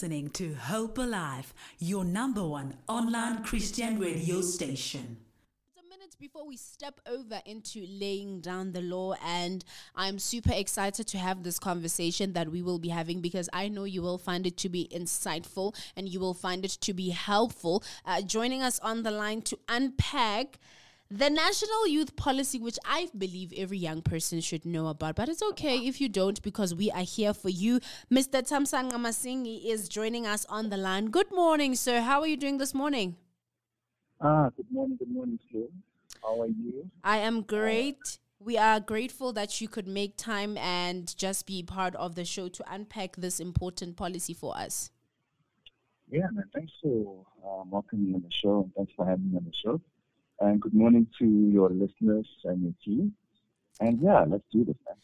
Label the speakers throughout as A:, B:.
A: listening to Hope Alive, your number one online Christian radio station.
B: It's a minute before we step over into laying down the law, and I'm super excited to have this conversation that we will be having because I know you will find it to be insightful and you will find it to be helpful. Uh, joining us on the line to unpack the National Youth Policy, which I believe every young person should know about, but it's okay if you don't because we are here for you. Mr. Thamsanqa Masingi is joining us on the line. Good morning, sir. How are you doing this morning?
C: Ah, good morning, good morning, Flo. How are you?
B: I am great. We are grateful that you could make time and just be part of the show to unpack this important policy for us.
C: Yeah, man, thanks for um, welcoming me on the show and thanks for having me on the show. And good morning to your listeners and your team. And yeah, let's do this, man.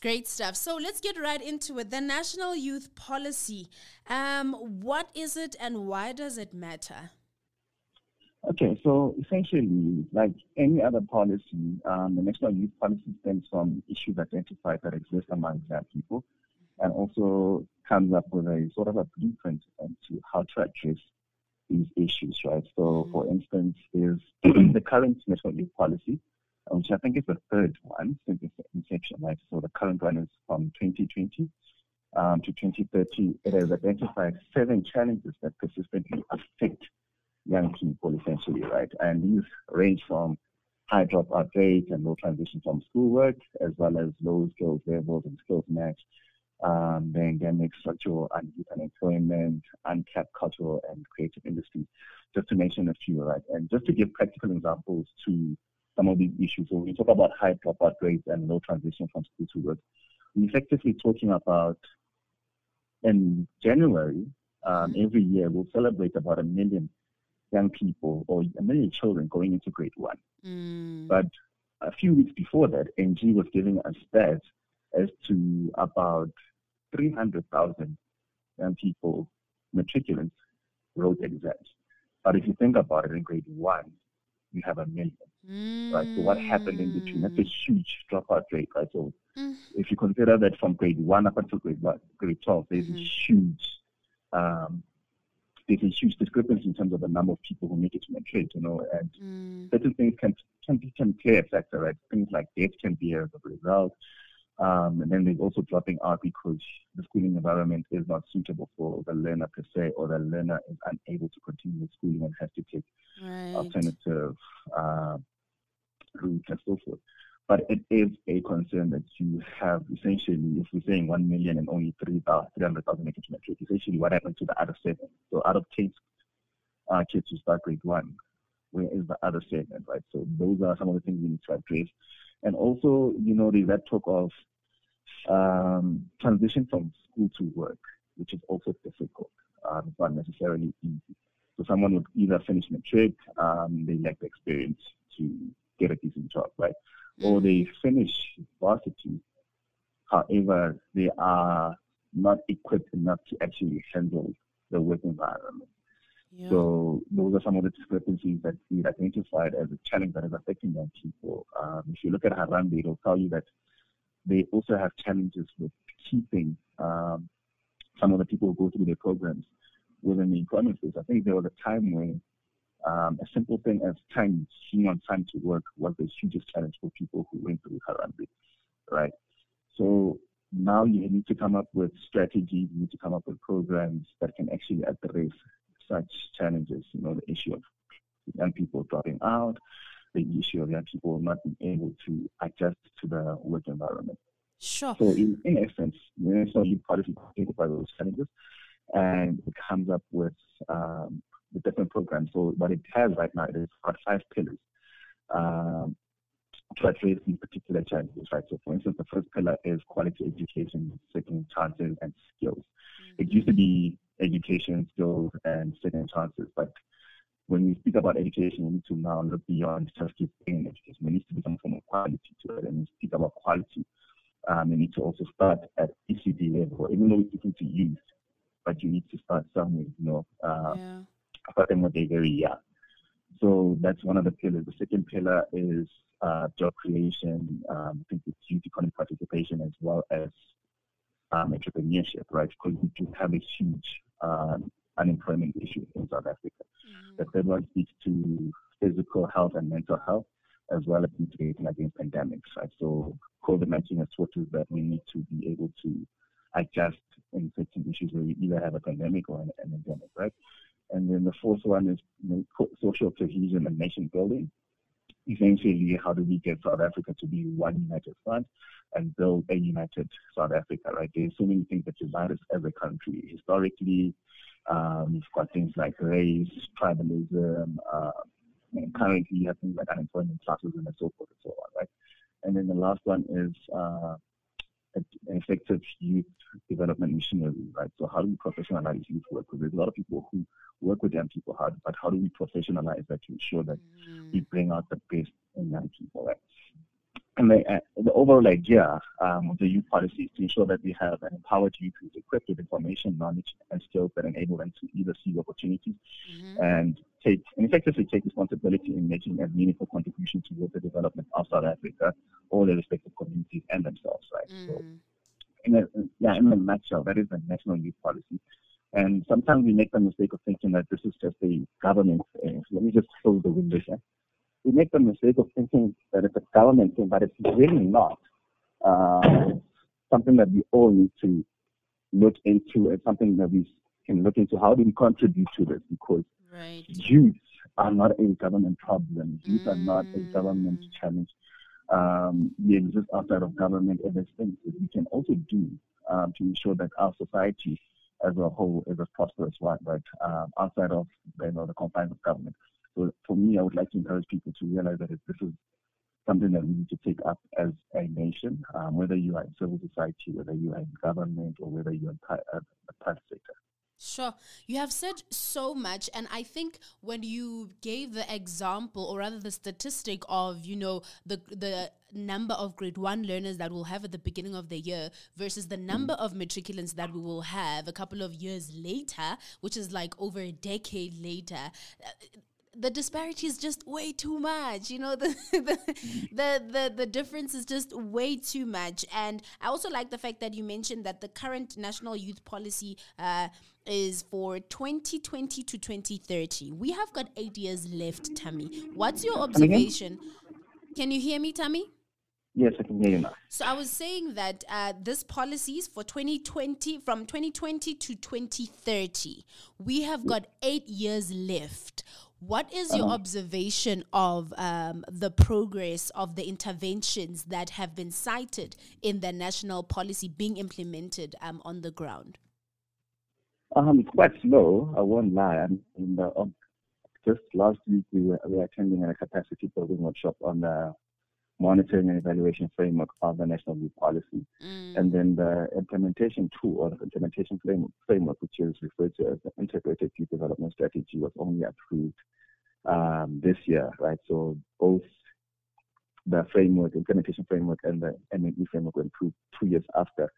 B: Great stuff. So let's get right into it. The National Youth Policy. Um, what is it and why does it matter?
C: Okay, so essentially, like any other policy, um, the National Youth Policy stems from issues identified that exist among young people and also comes up with a sort of a blueprint into how to address these issues, right? So, for instance, is the current national youth policy, which I think is the third one since its inception, right? So, the current one is from 2020 um, to 2030. It has identified seven challenges that persistently affect young people, essentially, right? And these range from high dropout rates and low transition from schoolwork, as well as low skills levels and skills match um, the endemic structural and youth unemployment, uncapped cultural and creative industries, just to mention a few, right? And just to give practical examples to some of these issues. So when we talk about high dropout rates and low transition from school to work, we're effectively talking about in January, um, mm-hmm. every year we'll celebrate about a million young people or a million children going into grade one. Mm. But a few weeks before that, Angie was giving us stats as to about 300,000 young people, matriculants, wrote exams. But if you think about it, in grade one, you have a million, mm. right? So what happened in between? That's a mm. huge dropout rate, right? So mm. if you consider that from grade one up until grade one, grade 12, there's mm-hmm. a huge, um, there's a huge discrepancy in terms of the number of people who make it to matric, you know, and mm. certain things can can be can play a factor, right? Things like death can be a result. Um, and then there's also dropping out because the schooling environment is not suitable for the learner per se, or the learner is unable to continue the schooling and has to take right. alternative uh, routes and so forth. But it is a concern that you have essentially, if we're saying 1 million and only 300,000 make it matric, essentially what happens to the other seven? So out of 10 uh, kids who start grade one, where is the other segment, right? So those are some of the things we need to address. And also, you know, there's that talk of um, transition from school to work, which is also difficult. Um, it's not necessarily easy. So someone would either finish matric, um, they lack the experience to get a decent job, right? Or they finish varsity, however, they are not equipped enough to actually handle the work environment. Yeah. So those are some of the discrepancies that we identified as a challenge that is affecting young people. Um, if you look at Harambee, it'll tell you that they also have challenges with keeping um, some of the people who go through their programs within the employment space. I think there was a time when um, a simple thing as time, being on time to work was the hugest challenge for people who went through Harambee, right? So now you need to come up with strategies, you need to come up with programs that can actually address such challenges. You know, the issue of young people dropping out, the issue of young people not being able to adjust to the work environment.
B: Sure.
C: So, in, in essence, the National Youth Policy identifies those challenges and it comes up with um, the different programs. So, what it has right now is got five pillars. Um, to address these particular challenges, right? So, for instance, the first pillar is quality education, second chances, and skills. Mm-hmm. It used to be education, skills, and second chances. But when we speak about education, we need to now look beyond just getting education. There needs to be some form of quality to it. And we speak about quality, um, we need to also start at ECD level, even though we're speaking to youth, but you need to start somewhere, you know, uh, yeah. start them when they're very young. So that's one of the pillars. The second pillar is uh, job creation, um, I think it's youth economic participation as well as um, entrepreneurship, right? Because we do have a huge um, unemployment issue in South Africa. Mm-hmm. The third one speaks to physical health and mental health, as well as mitigating against pandemics. Right? So COVID-19 has taught us that we need to be able to adjust in certain issues where we either have a pandemic or an, an endemic, right? And then the fourth one is you know, social cohesion and nation building. Essentially, how do we get South Africa to be one united front and build a united South Africa, right? There's so many things that divide us as a country. Historically, um, we've got things like race, tribalism, uh, and currently you have things like unemployment, classism, and so forth and so on, right? And then the last one is uh, effective youth development machinery, right? So how do we professionalize youth work? Because there's a lot of people who work with young people hard, but how do we professionalize that to ensure that mm. we bring out the best in young people, right? And the, uh, the overall idea um, of the youth policy is to ensure that we have an empowered youth who's equipped with information, knowledge, and skills that enable them to either see opportunities mm-hmm. and take and effectively take responsibility in making a meaningful contribution towards the development of South Africa or their respective communities and themselves, right? Mm. So, in a, yeah, in a nutshell, that is the national youth policy. And sometimes we make the mistake of thinking that this is just a government thing. Let me just close the window here we make the mistake of thinking that it's a government thing, but it's really not. Uh, something that we all need to look into and something that we can look into. How do we contribute to this? Because right. youth are not a government problem. Youth mm. are not a government mm. challenge. Um, we exist outside of government, and there's things that we can also do um, to ensure that our society as a whole is a prosperous one, right? Um, outside of you know, the confines of government. So for me, I would like to encourage people to realize that this is something that we need to take up as a nation, um, whether you are in civil society, whether you are in government, or whether you are in uh, the private sector.
B: Sure. You have said so much. And I think when you gave the example, or rather the statistic of, you know, the, the number of grade one learners that we'll have at the beginning of the year versus the number of matriculants that we will have a couple of years later, which is like over a decade later the disparity is just way too much you know the, the the the the difference is just way too much. And i also like the fact that you mentioned that the current national youth policy uh, is for 2020 to 2030 we have got eight years left tammy. What's your observation? Can you hear me tammy?
C: Yes, I can hear you now.
B: So I was saying that uh, this policies for 2020, from 2020 to 2030, we have got eight years left. What is your um, observation of um, the progress of the interventions that have been cited in the national policy being implemented um, on the ground?
C: Um, quite slow, I won't lie. I mean, um, just last week we were, we were attending a capacity building workshop on the monitoring and evaluation framework of the national youth policy. Mm. And then the implementation tool or the implementation framework, framework, which is referred to as the integrated youth development strategy, was only approved um, this year, right? So both the framework, implementation framework, and the M&E framework were approved two years after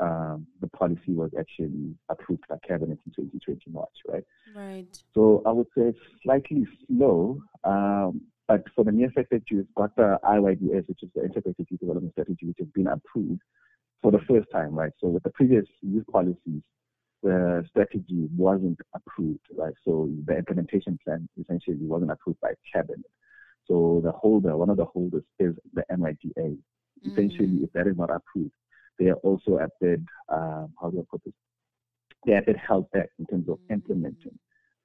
C: um, the policy was actually approved by cabinet in 2020 March, right?
B: Right.
C: So I would say slightly slow, um, but for the mere fact that you've got the IYDS, which is the Integrated Youth Development Strategy, which has been approved for the first time, right? So with the previous youth policies, the strategy wasn't approved, right? So the implementation plan essentially wasn't approved by cabinet. So the holder, one of the holders is the NYDA. Mm-hmm. Essentially, if that is not approved, they are also at the, um, how do I put this? They are at held back in terms of mm-hmm. implementing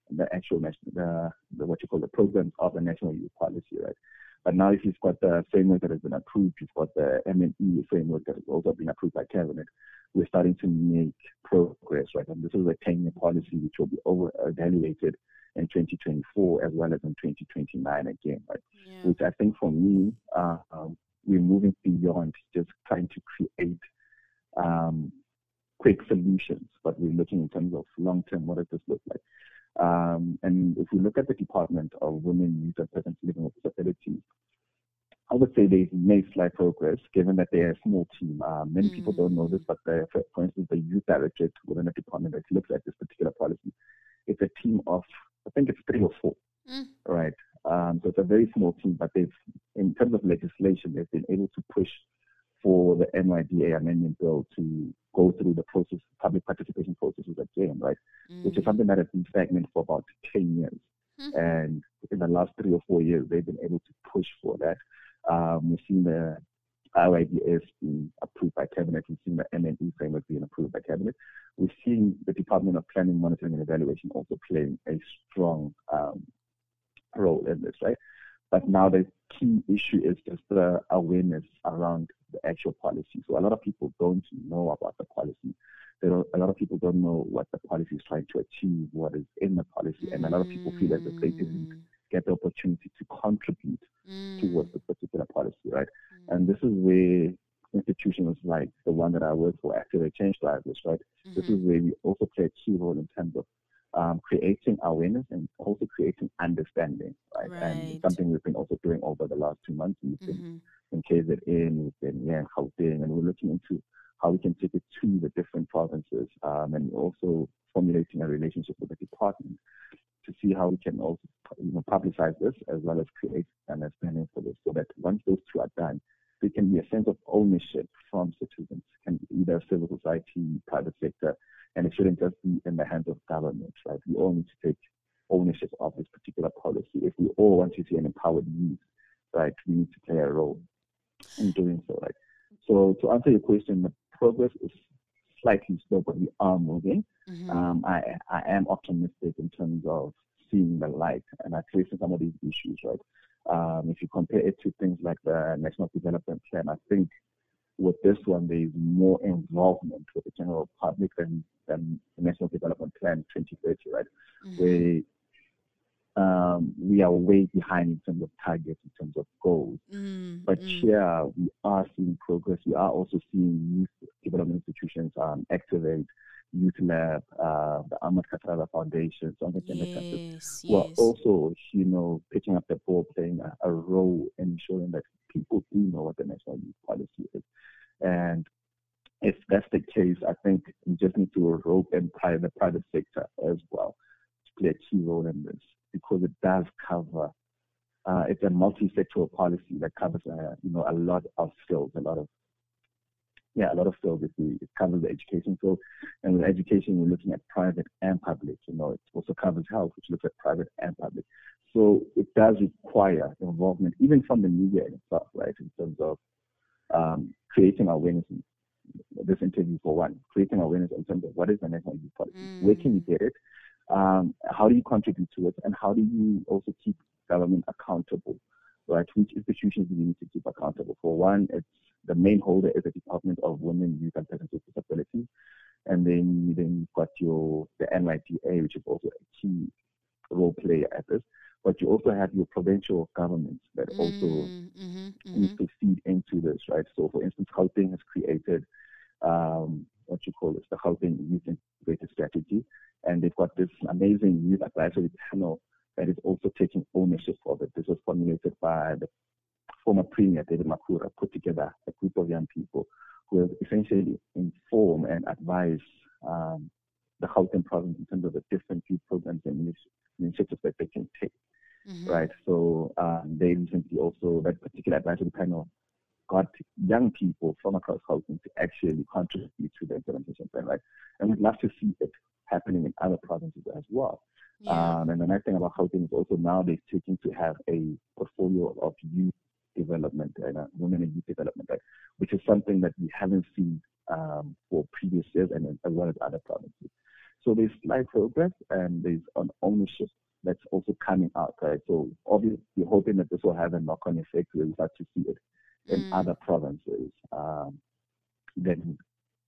C: the actual national, the, the, what you call the programs of the national youth policy, right? But now, if you've got the framework that has been approved, you've got the M&E framework that has also been approved by cabinet, we're starting to make progress, right? And this is a 10 year policy which will be over evaluated in 2024 as well as in 2029 again, right? Yeah. Which I think for me, uh, um, we're moving beyond just trying to create um, quick solutions, but we're looking in terms of long term, what does this look like? Um, and if we look at the Department of Women, Youth and Persons Living with Disabilities, I would say they've made slight progress given that they're a small team. Uh, many mm. people don't know this, but for, for instance, the youth directorate within the department that looks at this particular policy, it's a team of, I think it's three or four, mm. right? Um, so it's a very small team, but they've, in terms of legislation, they've been able to push for the NYDA amendment bill to go through the process, public participation processes again, right? Mm. Which is mm. something that has been stagnant for about 10 years. Mm-hmm. And in the last three or four years, they've been able to push for that. Um, we've seen the RIDS being approved by cabinet. We've seen the M&E framework being approved by cabinet. We've seen the Department of Planning, Monitoring and Evaluation also playing a strong um, role in this, right? But now the key issue is just the awareness around the actual policy. So a lot of people don't know about the policy. Don't, a lot of people don't know what the policy is trying to achieve, what is in the policy, and a lot of people feel as if they didn't mm. get the opportunity to contribute mm. towards the particular policy, right? Mm. And this is where institutions like the one that I work for, Activate Change Drivers, right? Mm-hmm. This is where we also play a key role in terms of um, creating awareness and also creating understanding, right? right? And something we've been also doing over the last two months. We've been mm-hmm. in KZN, we've been here in Gauteng, and we're looking into how we can take it to the different provinces um, and also formulating a relationship with the department to see how we can also you know, publicize this as well as create an understanding for this so that once those two are done, there can be a sense of ownership from citizens, can be either civil society, private sector, and it shouldn't just be in the hands of government, right? We all need to take ownership of this particular policy. If we all want to see an empowered youth, right, we need to play a role in doing so, right? So to answer your question, the progress is slightly slow, but we are moving. Mm-hmm. Um, I, I am optimistic in terms of seeing the light and addressing some of these issues, right? Um, if you compare it to things like the National Development Plan, I think with this one, there is more involvement with the general public than, than the National Development Plan 2030, right? Mm-hmm. Where um, we are way behind in terms of targets, in terms of goals. Mm-hmm. But mm. here we are seeing progress. We are also seeing youth development institutions um, activate Youth Lab, uh, the Ahmed Kathrada Foundation, of the yes, yes. who are also, you know, picking up the ball, playing a, a role in ensuring that people do know what the national youth policy is. And if that's the case, I think we just need to rope in the private sector as well to play a key role in this because it does cover. Uh, it's a multi-sectoral policy that covers, uh, you know, a lot of fields, a lot of yeah, a lot of fields. It covers the education field, and with education, we're looking at private and public. You know, it also covers health, which looks at private and public. So it does require involvement, even from the media itself, right, in terms of um, creating awareness. This interview, for one, creating awareness in terms of what is the national youth policy, mm. where can you get it, um, how do you contribute to it, and how do you also keep government accountable, right? Which institutions do you need to keep accountable? For one, it's the main holder is the Department of Women, Youth and Persons with Disabilities. And then, then you've got your the NYDA, which is also a key role player at this. But you also have your provincial governments that mm, also mm-hmm, mm-hmm. need to feed into this, right? So, for instance, Gauteng has created um, what you call this, the Gauteng Youth Integrated Strategy, and they've got this amazing youth advisory panel that is also taking ownership of it. This was formulated by the former Premier David Makhura put together a group of young people who have essentially inform and advise um, the Gauteng province in terms of the different youth programs and initiatives that they can take. Mm-hmm. Right. So um, they recently also that particular advisory panel got young people from across Gauteng to actually contribute to the implementation plan. Right. And we'd love to see it happening in other provinces as well. Yeah. Um, and the nice thing about housing is also now they're taking to have a portfolio of youth development and uh, women and youth development, right? which is something that we haven't seen um, for previous years and as well as other provinces. So there's slight progress and there's an ownership that's also coming out, right? So obviously we're hoping that this will have a knock-on effect. We'll start to see it in mm. other provinces. Um, then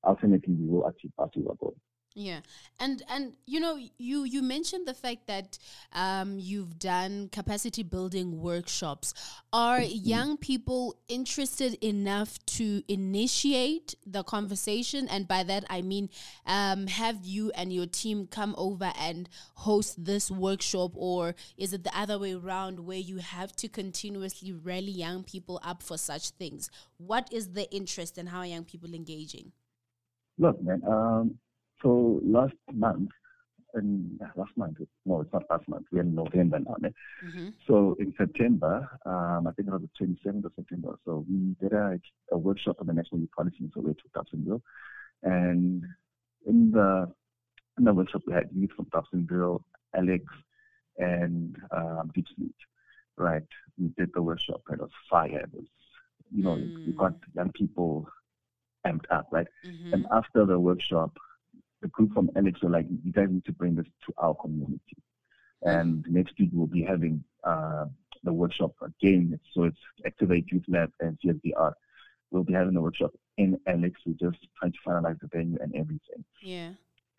C: ultimately we will achieve, achieve our goal.
B: Yeah, and and you know you you mentioned the fact that um, you've done capacity building workshops. Are mm-hmm. young people interested enough to initiate the conversation? And by that I mean, um, have you and your team come over and host this workshop, or is it the other way around where you have to continuously rally young people up for such things? What is the interest and how are young people engaging?
C: Look, man. Um, so last month, in last month. No, it's not last month. We're in November now. Ne?
B: Mm-hmm.
C: So in September, um, I think it was the 27th of September. So we did a, a workshop on the national youth policy in Soweto, Dobsonville, and in the in the workshop we had youth from Dobsonville, Alex, and um, Deep Sleep. Right, we did the workshop. It was fire. It was, you know, we
B: Mm.
C: got young people amped up, right?
B: Mm-hmm.
C: And after the workshop, the group from Alex were like, you guys need to bring this to our community. And next week we'll be having uh, the workshop again. So it's Activate Youth Lab and CSDR. We'll be having the workshop in Alex. We're just trying to finalize the venue and everything.
B: Yeah.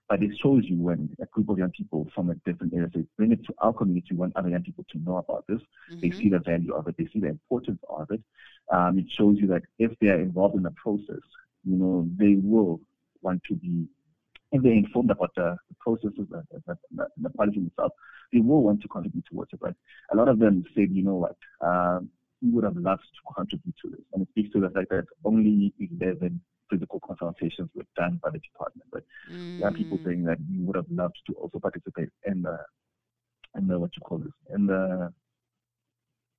C: But it shows you when a group of young people from a different area say, bring it to our community, we want other young people to know about this. They
B: Mhm.
C: see the value of it, they see the importance of it. Um, it shows you that if they are involved in the process, you know, they will want to be, they're informed about the, the processes and the, policy itself, they will want to contribute towards it. Right? A lot of them said, you know what, um, we would have loved to contribute to this. And it speaks to the fact that only 11 physical consultations were done by the department. But there are people
B: Mm.
C: saying that we would have loved to also participate in the, in the what you call this, in the,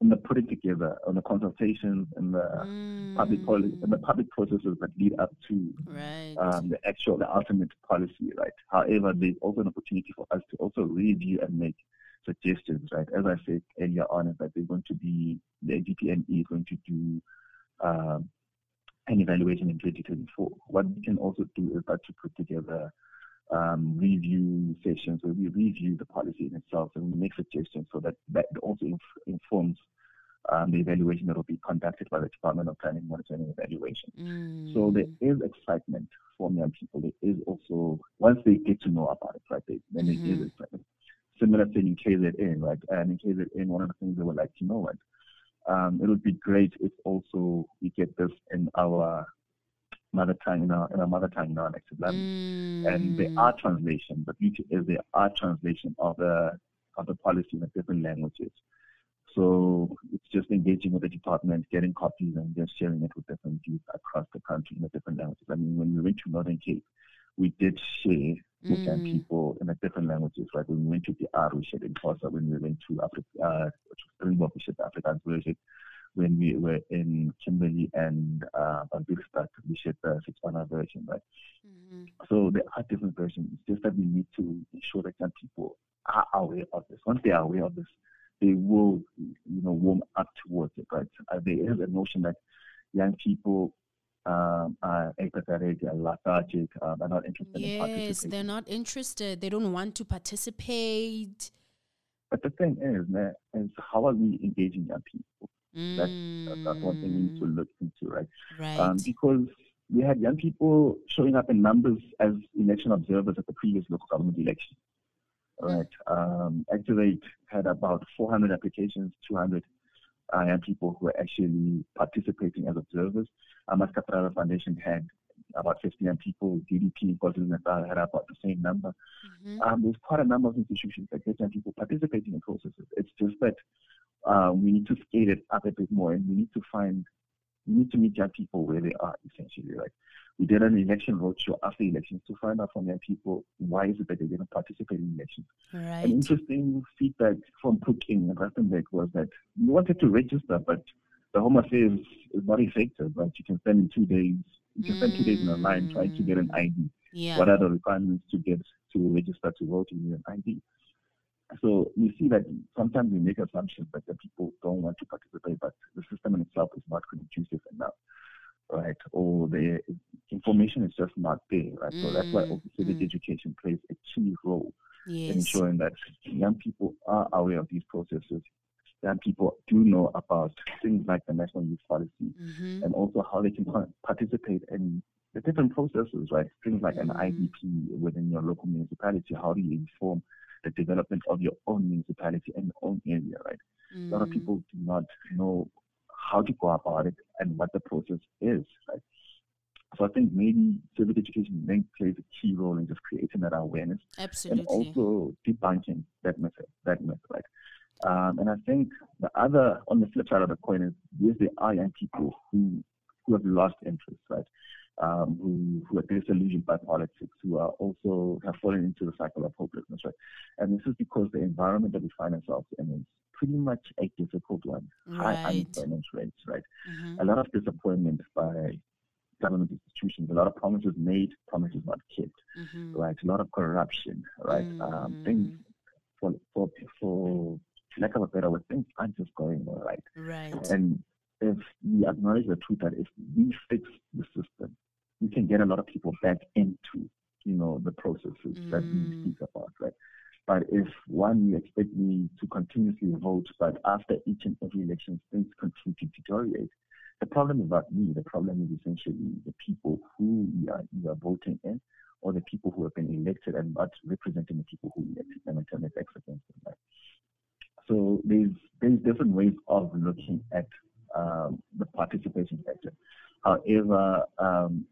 C: in the putting together, on the consultations, and the public policy, and the
B: Mm.
C: public processes that lead up to
B: Right.
C: um, the actual, the ultimate policy, right? However, there's also an opportunity for us to also review and make suggestions, right? As I said earlier on, is that there's going to be the DPME is going to do um, an evaluation in 2024. What we can also do is that to put together um, review sessions where we review the policy in itself and we make suggestions so that that also inf- informs um, the evaluation that will be conducted by the Department of Planning, Monitoring, and Evaluation. So there
B: Mm.
C: excitement for young people. There is also once they get to know about it, right? They, then there
B: Mhm.
C: is excitement. Similar thing in KZN, right? And in KZN, one of the things they were like, you know what? Um, it would be great if also we get this in our mother tongue, in our, in our mother tongue, in our native language. And there
B: Mm.
C: are translation. The beauty is there are translation of the of the policy in the different languages. So it's just engaging with the department, getting copies, and just sharing it with different youth across the country in the different languages. I mean, when we went to Northern Cape, we did share with
B: Mm.
C: people in the different languages. Right? When we went to De Aar, we shared in Xhosa. When we went to Africa, uh, Springbok, we shared the Afrikaans version. When we were in Kimberley and uh, Bambirstad, we shared the Setswana version. Right?
B: Mhm.
C: So there are different versions. It's just that we need to ensure that young people are aware of this. Once they are aware of this, they will, you know, warm up towards it. Right? Uh, there is a notion that young people um, are apathetic, are lethargic, um, are not interested in
B: Yes, they're not interested. They don't want to participate.
C: But the thing is, man, is how are we engaging young people? That's, that's one thing we need to
B: Mm,
C: look into, right?
B: Right.
C: Um, because we had young people showing up in numbers as election observers at the previous local government election. Right. Um, Activate had about 400 applications, 200 uh, young people who were actually participating as observers. Um, Maskaprara Foundation had about 50 young people. DDP KwaZulu-Natal had about the same number.
B: Mhm.
C: Um, there's quite a number of institutions that get young people participating in processes. It's just that uh, we need to scale it up a bit more, and we need to find, we need to meet young people where they are, essentially. Like We did an election roadshow after elections to find out from young people why is it that they didn't participate in elections.
B: Right.
C: An interesting feedback from Cooking and Rustenburg was that we wanted to register, but the Home Affairs is not effective. But You can spend in two days, you can spend two days in a line trying to get an ID
B: Yeah.
C: what are the requirements to get to register to vote in an ID. So we see that sometimes we make assumptions that the people don't want to participate, but the system in itself is not conducive enough, right? Or the information is just not there, right? So that's why
B: Mm,
C: also civic
B: mm.
C: education plays a key role in
B: Yes.
C: ensuring that young people are aware of these processes. Young people do know about things like the National Youth Policy,
B: Mhm.
C: and also how they can participate in the different processes, right? Things like an
B: Mhm.
C: IDP within your local municipality. How do you inform the development of your own municipality and your own area, right? A lot of
B: Mm.
C: people do not know how to go about it and what the process is, right? So I think maybe civic education then plays a key role in just creating that awareness
B: Absolutely.
C: and also debunking that myth, that myth, right? Um, and I think the other, on the flip side of the coin, is yes, there are young people who who have lost interest, right? Um, who, who are disillusioned by politics, who are also have fallen into the cycle of hopelessness, right? And this is because the environment that we find ourselves in is pretty much a difficult one. High unemployment rates, right?
B: Mhm.
C: A lot of disappointment by government institutions, a lot of promises made, promises not kept,
B: Mhm.
C: right? A lot of corruption, right? Um, things
B: Mm.
C: for, for, for lack of a better word, things aren't just going right.
B: Right.
C: And if we acknowledge the truth that if we fix the system, we can get a lot of people back into, you know, the processes that we
B: Mm.
C: speak about, right? But if one, you expect me to continuously vote, but after each and every election, things continue to deteriorate, the problem is not me. The problem is essentially the people who we are either voting in or the people who have been elected and not representing the people who elected them and turn their backs against them. Right? So there's there's different ways of looking at um, the participation factor. However, um,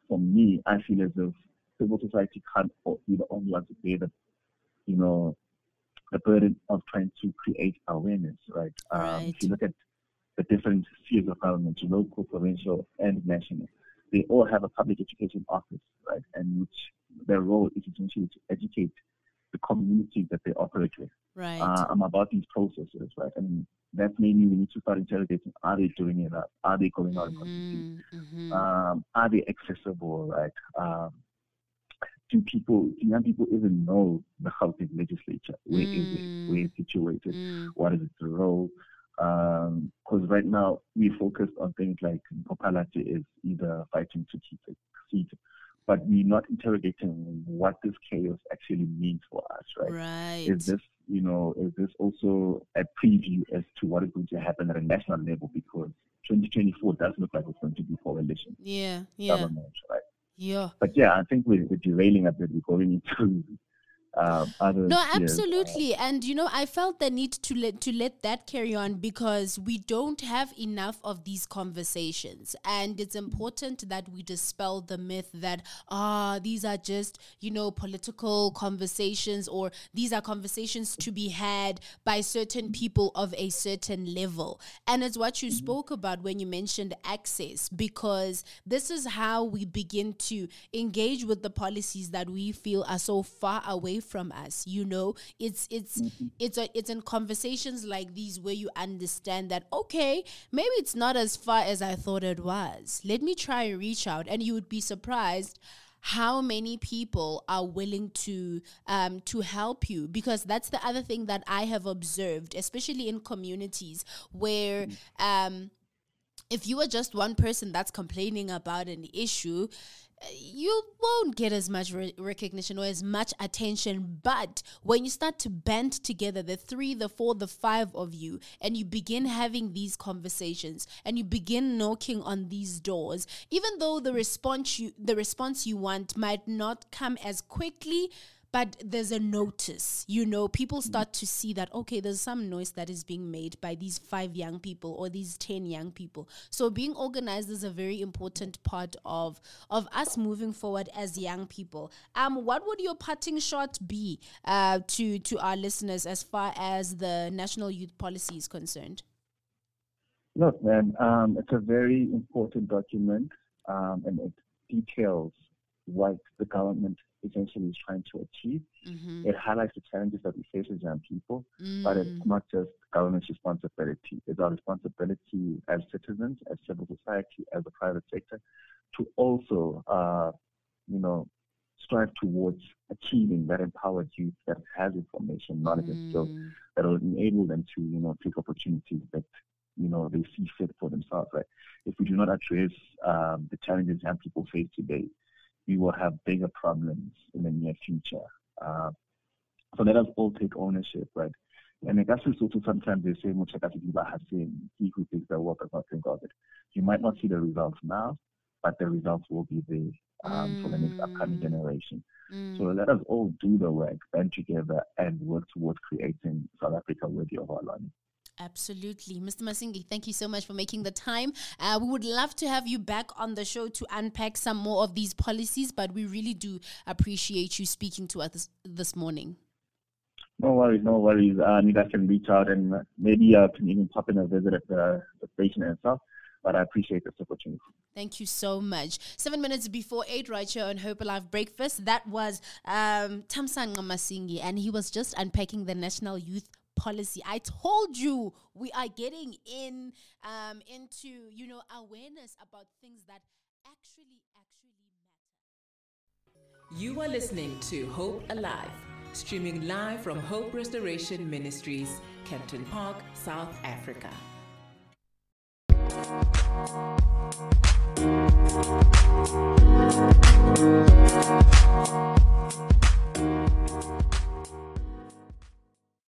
C: I feel as if civil society can't be the only one to bear the, you know, the burden of trying to create awareness, right? Um,
B: Right.
C: If you look at the different spheres of government, local, provincial, and national, they all have a public education office, right? And which their role is essentially to educate the communities that they operate with
B: Right.
C: uh, um, about these processes, right? And that's mainly we need to start interrogating: Are they doing it? Up? Are they going out?
B: Mhm. Mhm.
C: Um, are they accessible? Right? Um, do people, do young people even know the Gauteng legislature? Where is it? Where is it situated?
B: Mm.
C: What is its role? Because right now we focus on things like popularity is either fighting to keep a seat, but we're not interrogating what this chaos actually means for us, right?
B: Right.
C: is this you know is this also a preview as to what is going to happen at a national level because 2024 does look like it's going to be for election
B: Yeah. Yeah.
C: government right
B: Yeah.
C: but yeah i think we're, we're derailing a bit we're going into um, other
B: No,
C: spheres.
B: absolutely, and you know, I felt the need to let to let that carry on because we don't have enough of these conversations, and it's important that we dispel the myth that ah, these are just you know political conversations or these are conversations to be had by certain people of a certain level, and it's what you spoke about when you mentioned access because this is how we begin to engage with the policies that we feel are so far away from us you know? It's it's it's a, it's in conversations like these where you understand that okay maybe it's not as far as i thought it was. Let me try and reach out. And you would be surprised how many people are willing to um, to help you. Because that's the other thing that I have observed, especially in communities where um, if you are just one person that's complaining about an issue, you won't get as much re- recognition or as much attention. But when you start to band together, the three, the four, the five of you, and you begin having these conversations and you begin knocking on these doors, even though the response you the response you want might not come as quickly but there's a notice you know people start to see that okay there's some noise that is being made by these five young people or these 10 young people. So being organized is a very important part of of us moving forward as young people. Um what would your parting shot be uh to to our listeners as far as the national youth policy is concerned?
C: Look, man, um, it's a very important document, um, and it details what the government essentially is trying to achieve.
B: mm-hmm.
C: It highlights the challenges that we face as young people, but
B: Mm.
C: it's not just government's responsibility. It's our responsibility as citizens, as civil society, as the private sector, to also, uh, you know, strive towards achieving that empowered youth that has information, knowledge, and skills
B: Mm.
C: that will enable them to, you know, take opportunities that, you know, they see fit for themselves, right? If we do not address um, the challenges young people face today, we will have bigger problems in the near future. Uh, so let us all take ownership, right? And I guess it's also sometimes they say, much like saying, he who takes the work does not think of it. You might not see the results now, but the results will be there um, for the next upcoming
B: Mm.
C: generation.
B: Mm.
C: So let us all do the work, band together, and work towards creating South Africa worthy of our learning.
B: Absolutely. Mr. Masingi, thank you so much for making the time. Uh, we would love to have you back on the show to unpack some more of these policies, but we really do appreciate you speaking to us this, this morning.
C: No worries, no worries. Uh, you guys can reach out and maybe uh, can even pop in a visit at the, the station itself. but I appreciate this opportunity.
B: Thank you so much. Seven minutes before eight, right here on Hope Alive Breakfast, that was um, Thamsanqa Masingi, and he was just unpacking the National Youth policy. I told you we are getting in um, into you know awareness about things that actually actually
D: matter. You are listening to Hope Alive, streaming live from Hope Restoration Ministries, Kempton Park, South Africa.